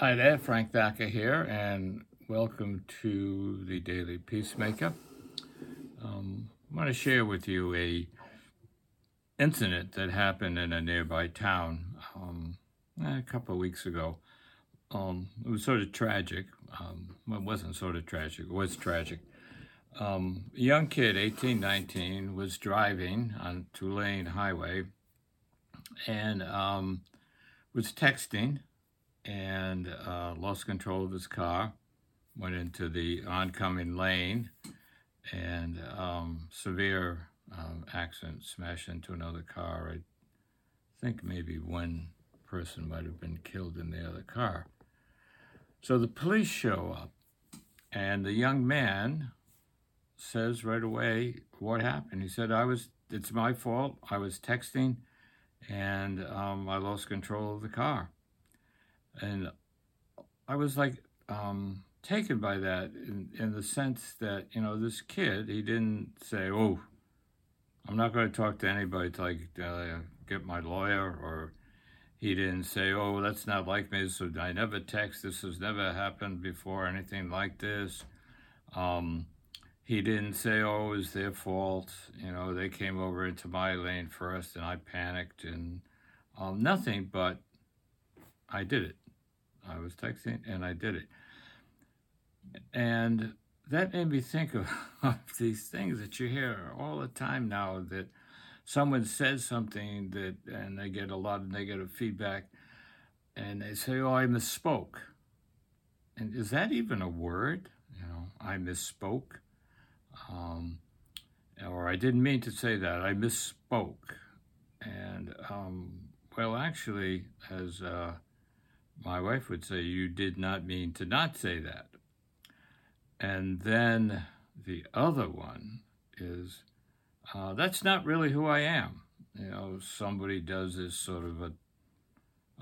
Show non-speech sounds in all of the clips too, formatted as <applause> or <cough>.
Hi there, Frank Thacker here, and welcome to the Daily Peacemaker. Um, I want to share with you a incident that happened in a nearby town um, a couple of weeks ago. Um, it was sort of tragic. Um, well, it wasn't sort of tragic. It was tragic. Um, a young kid, 18, 19, was driving on Tulane Highway and um, was texting and uh, lost control of his car, went into the oncoming lane, and um, severe um, accident, smashed into another car. I think maybe one person might have been killed in the other car. So the police show up, and the young man says right away what happened. He said, "I was. It's my fault. I was texting, and um, I lost control of the car." and I was like um, taken by that in, in the sense that you know this kid he didn't say oh I'm not going to talk to anybody till I uh, get my lawyer or he didn't say oh that's not like me so I never text this has never happened before anything like this. Um, he didn't say oh it was their fault you know they came over into my lane first and I panicked and um, nothing but I did it I was texting and I did it. And that made me think of, <laughs> of these things that you hear all the time now that someone says something that and they get a lot of negative feedback and they say, Oh, I misspoke. And is that even a word? You know, I misspoke. Um, or I didn't mean to say that. I misspoke. And um, well, actually, as uh, my wife would say, You did not mean to not say that. And then the other one is, uh, That's not really who I am. You know, somebody does this sort of a,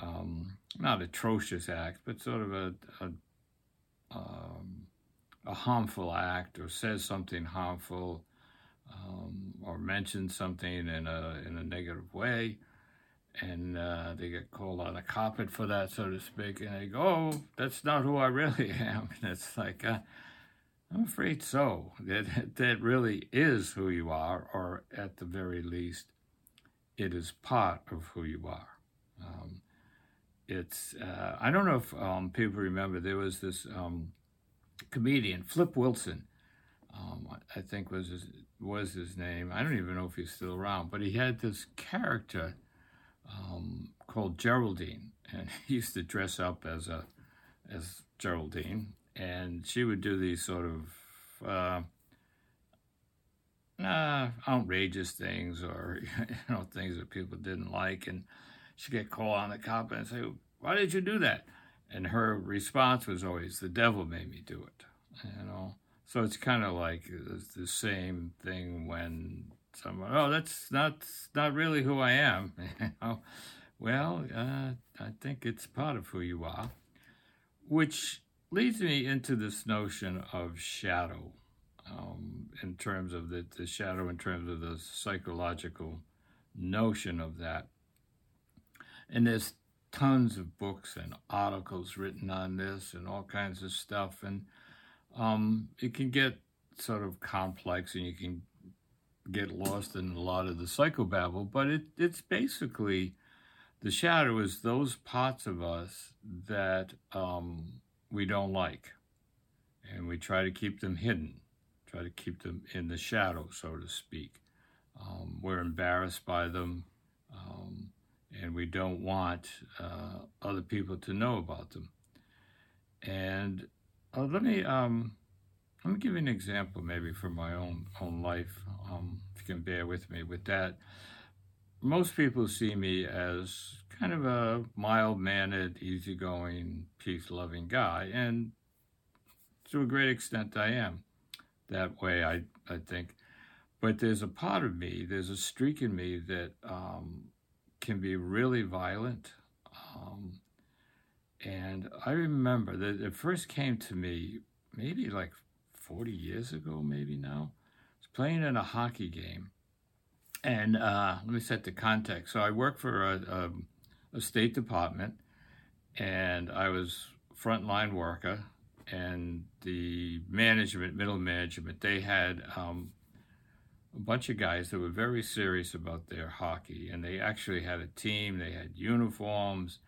um, not atrocious act, but sort of a, a, um, a harmful act or says something harmful um, or mentions something in a, in a negative way and uh, they get called on the carpet for that, so to speak, and they go, "Oh, that's not who I really <laughs> am." And it's like, uh, I'm afraid so. That that really is who you are, or at the very least, it is part of who you are. Um, it's uh, I don't know if um, people remember there was this um, comedian Flip Wilson. Um, I think was his, was his name. I don't even know if he's still around, but he had this character um, called Geraldine, and <laughs> he used to dress up as a as Geraldine, and she would do these sort of uh, uh, outrageous things or <laughs> you know things that people didn't like, and she'd get called on the cop and say, "Why did you do that?" And her response was always, "The devil made me do it," you know. So it's kind of like the same thing when someone, oh, that's not not really who I am. <laughs> Well, uh, I think it's part of who you are, which leads me into this notion of shadow, um, in terms of the, the shadow, in terms of the psychological notion of that. And there's tons of books and articles written on this and all kinds of stuff. And um, it can get sort of complex and you can get lost in a lot of the psychobabble, but it, it's basically the shadow is those parts of us that um, we don't like. And we try to keep them hidden, try to keep them in the shadow, so to speak. Um, we're embarrassed by them, um, and we don't want uh, other people to know about them. And uh, let me um, let me give you an example, maybe from my own own life. Um, if you can bear with me with that, most people see me as kind of a mild-mannered, easygoing, peace-loving guy, and to a great extent, I am that way. I I think, but there's a part of me, there's a streak in me that um, can be really violent. Um, and I remember that it first came to me maybe like 40 years ago, maybe now. I was playing in a hockey game. And uh, let me set the context. So I work for a, a, a, State Department, and I was frontline worker and the management, middle management, they had um, a bunch of guys that were very serious about their hockey, and they actually had a team. They had uniforms.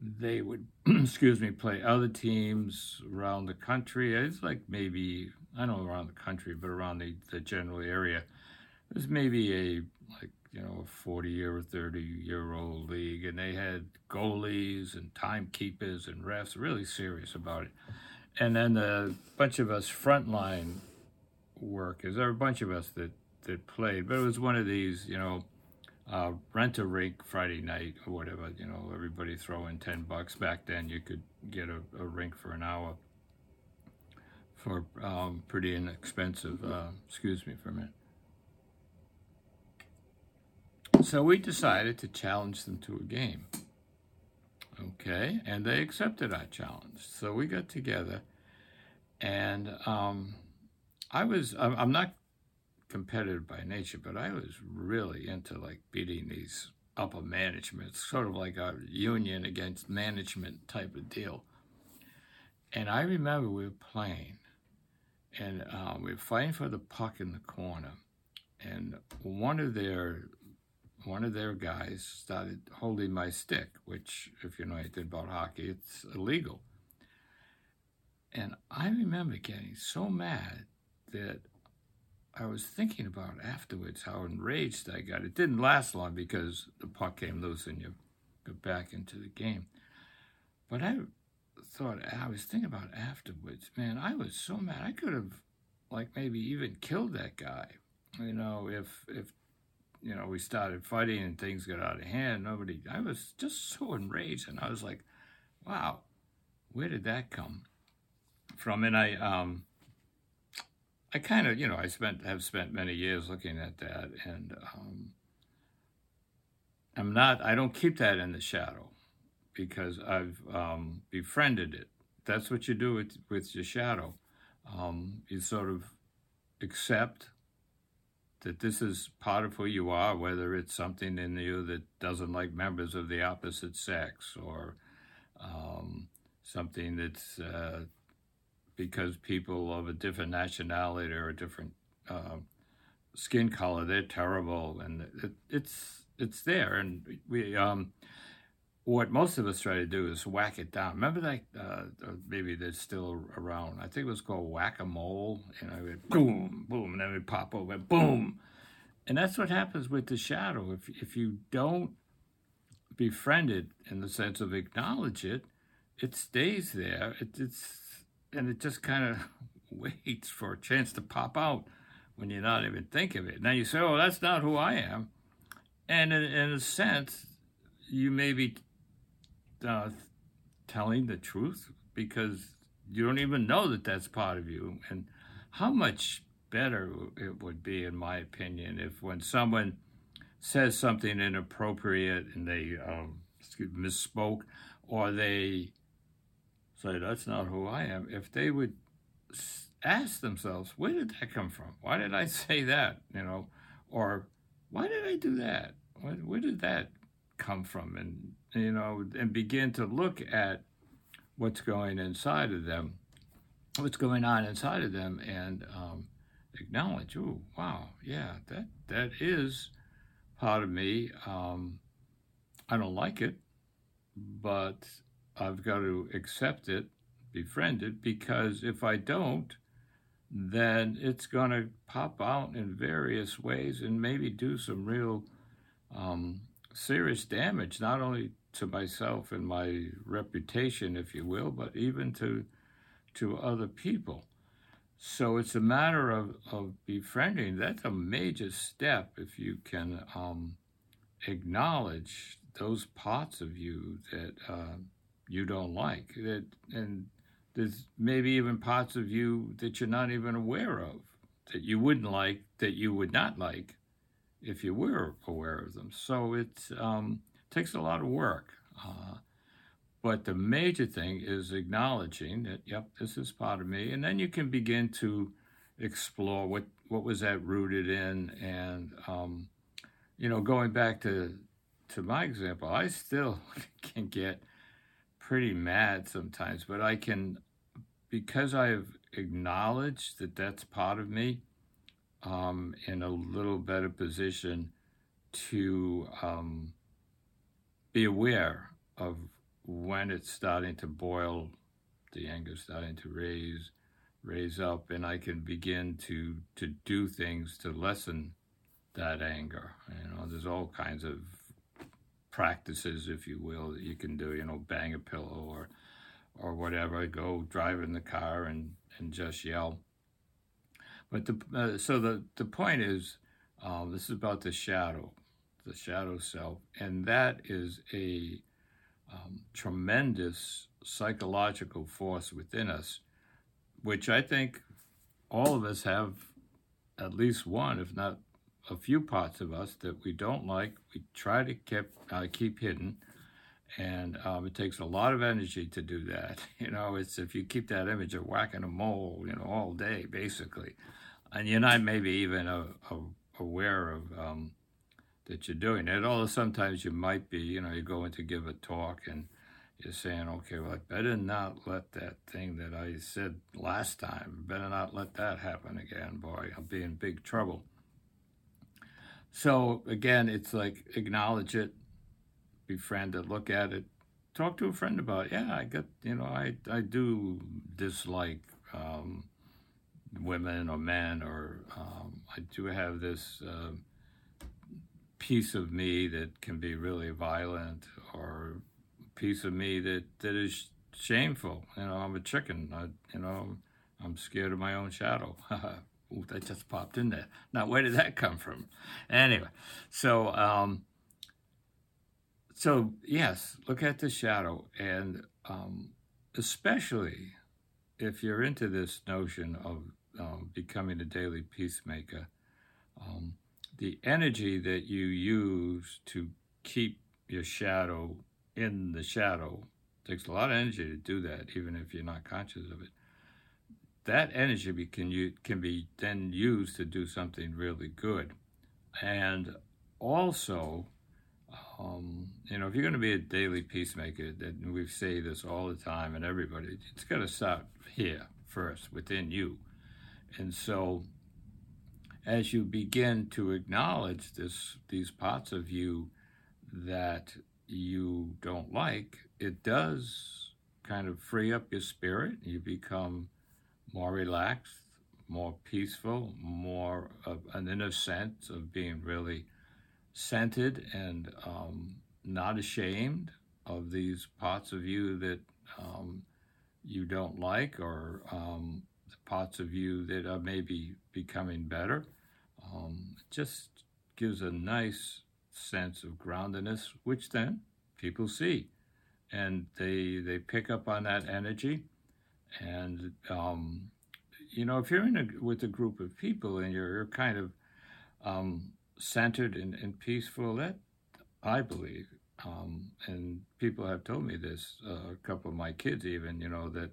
They would, <clears throat> excuse me, play other teams around the country. It's like maybe I don't know around the country, but around the, the general area. There's maybe a like you know a 40 year or 30 year old league, and they had goalies and timekeepers and refs, really serious about it. And then a bunch of us frontline workers, there were a bunch of us that that played, but it was one of these, you know, uh, rent a rink Friday night or whatever. You know, everybody throw in ten bucks. Back then, you could get a, a rink for an hour for um, pretty inexpensive. Uh, excuse me for a minute. So we decided to challenge them to a game. Okay, and they accepted our challenge. So we got together, and um, I was, I'm not competitive by nature, but I was really into like beating these upper management, sort of like a union against management type of deal. And I remember we were playing, and uh, we were fighting for the puck in the corner, and one of their one of their guys started holding my stick, which, if you know anything about hockey, it's illegal. And I remember getting so mad that I was thinking about afterwards how enraged I got. It didn't last long because the puck came loose and you got back into the game. But I thought, I was thinking about afterwards, man, I was so mad. I could have, like, maybe even killed that guy. You know, if, if, you know, we started fighting and things got out of hand, nobody, I was just so enraged. And I was like, wow, where did that come from? And I, um, I kind of, you know, I spent have spent many years looking at that, and um, I'm not. I don't keep that in the shadow because I've um, befriended it. That's what you do with with your shadow. Um, you sort of accept that this is part of who you are, whether it's something in you that doesn't like members of the opposite sex or um, something that's uh, because people of a different nationality or a different uh, skin color, they're terrible, and it, it's it's there. And we, um, what most of us try to do is whack it down. Remember that? Uh, maybe they're still around. I think it was called whack a mole. You know, boom, boom, and then we pop over, boom, and that's what happens with the shadow. If if you don't befriend it in the sense of acknowledge it, it stays there. It, it's and it just kind of <laughs> waits for a chance to pop out when you're not even thinking of it. Now you say, "Oh, that's not who I am," and in, in a sense, you may be uh, telling the truth because you don't even know that that's part of you. And how much better it would be, in my opinion, if when someone says something inappropriate and they um, misspoke or they say, that's not who I am, if they would ask themselves, where did that come from? Why did I <laughs> say that? You know, or why did I do that? Where, where did that come from? And, you know, and begin to look at what's going inside of them, what's going on inside of them, and um, acknowledge, oh, wow, yeah, that that is part of me. Um, I don't like it, but I've got to accept it, befriend it, because if I don't, then it's going to pop out in various ways and maybe do some real um, serious damage, not only to myself and my reputation, if you will, but even to to other people. So it's a matter of, of befriending. That's a major step if you can um, acknowledge those parts of you that uh, you don't like that and there's maybe even parts of you that you're not even aware of that you wouldn't like that you would not like if you were aware of them so it's um, takes a lot of work uh, but the major thing is acknowledging that yep this is part of me and then you can begin to explore what what was that rooted in and um, you know going back to to my example i still <laughs> can get pretty mad sometimes, but I can, because I've acknowledged that that's part of me, um, in a little better position to um, be aware of when it's starting to boil, the anger starting to raise, raise up, and I can begin to to do things to lessen that anger. You know, there's all kinds of practices, if you will, that you can do. You know, bang a pillow or or whatever. Go drive in the car and and just yell. But the uh, so the the point is, um, this is about the shadow, the shadow self, and that is a um, tremendous psychological force within us, which I think all of us have at least one, if not a few parts of us that we don't like. We try to keep uh, keep hidden, and um, it takes a lot of energy to do that. <laughs> You know, it's if you keep that image of whacking a mole, you know, all day basically, and you're not maybe even a, a, aware of um, that you're doing it. Although sometimes you might be, you know, you're going to give a talk and you're saying, okay, well, I better not let that thing that I said last time, better not let that happen again. Boy, I'll be in big trouble. So again, it's like acknowledge it, befriend it, look at it, talk to a friend about it. Yeah, I got, you know, I, I do dislike um, women or men, or um, I do have this uh, piece of me that can be really violent, or piece of me that, that is shameful. You know, I'm a chicken. I, you know, I'm scared of my own shadow. <laughs> Ooh, that just popped in there. Now, where did that come from? Anyway, so um, so yes, look at the shadow, and um, especially if you're into this notion of um, becoming a daily peacemaker, um, the energy that you use to keep your shadow in the shadow takes a lot of energy to do that, even if you're not conscious of it. That energy can you can be then used to do something really good, and also, um, you know, if you're going to be a daily peacemaker, that we say this all the time, and everybody, it's got to start here first within you and so, as you begin to acknowledge this, these parts of you that you don't like, it does kind of free up your spirit. You become more relaxed, more peaceful, more of an inner sense of being really centered and um, not ashamed of these parts of you that um, you don't like or um, parts of you that are maybe becoming better. Um, it just gives a nice sense of groundedness, which then people see, and they they pick up on that energy. And um, you know, if you're in a, with a group of people and you're, you're kind of um, centered and, and, peaceful, that I believe, um, and people have told me this, uh, a couple of my kids even, you know, that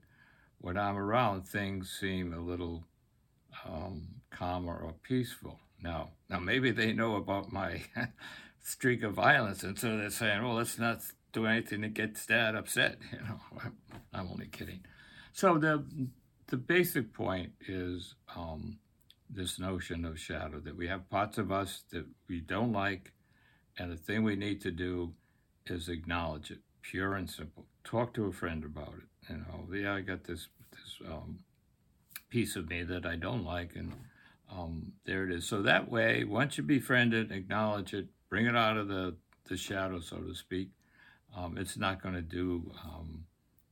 when I'm around, things seem a little um, calmer or peaceful. Now, now maybe they know about my <laughs> streak of violence, and so they're saying, "Well, let's not do anything that gets Dad upset." <laughs> You know, I'm only kidding. So the the basic point is um, this notion of shadow that we have parts of us that we don't like, and the thing we need to do is acknowledge it, pure and simple. Talk to a friend about it you know, yeah, I got this this um, piece of me that I don't like, and um, there it is. So that way, once you befriend it, acknowledge it, bring it out of the the shadow, so to speak, um, it's not going to do um,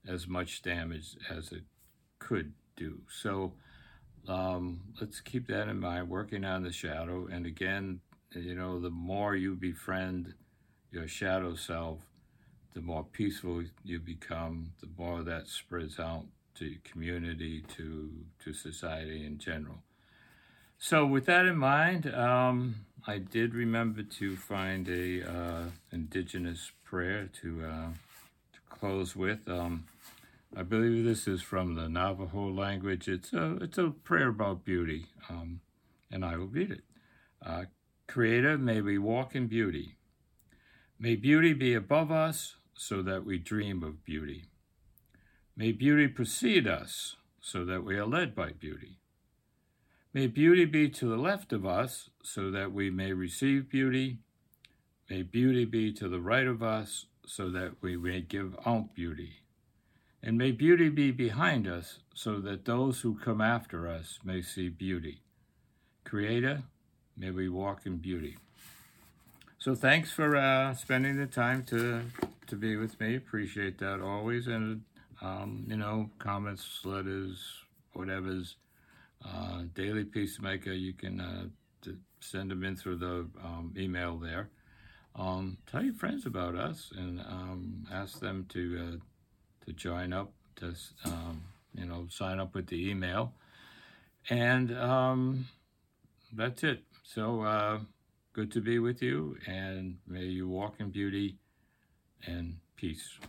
as much damage as it could do. So um, let's keep that in mind. Working on the shadow, and again, you know, the more you befriend your shadow self, the more peaceful you become, the more that spreads out to community, to to society in general. So, with that in mind, um, I did remember to find a uh, indigenous prayer to, uh, to close with. Um, I believe this is from the Navajo language. It's a it's a prayer about beauty, um, and I will read it. Uh, Creator, may we walk in beauty. May beauty be above us, so that we dream of beauty. May beauty precede us, so that we are led by beauty. May beauty be to the left of us, so that we may receive beauty. May beauty be to the right of us, so that we may give out beauty. And may beauty be behind us, so that those who come after us may see beauty. Creator, may we walk in beauty. So thanks for uh, spending the time to to be with me. Appreciate that always, and um, you know, comments, letters, whatever's uh, daily peacemaker. You can uh, send them in through the um, email there. Um, tell your friends about us and um, ask them to uh, to join up to um, you know sign up with the email, and um, that's it. So uh, good to be with you, and may you walk in beauty and peace.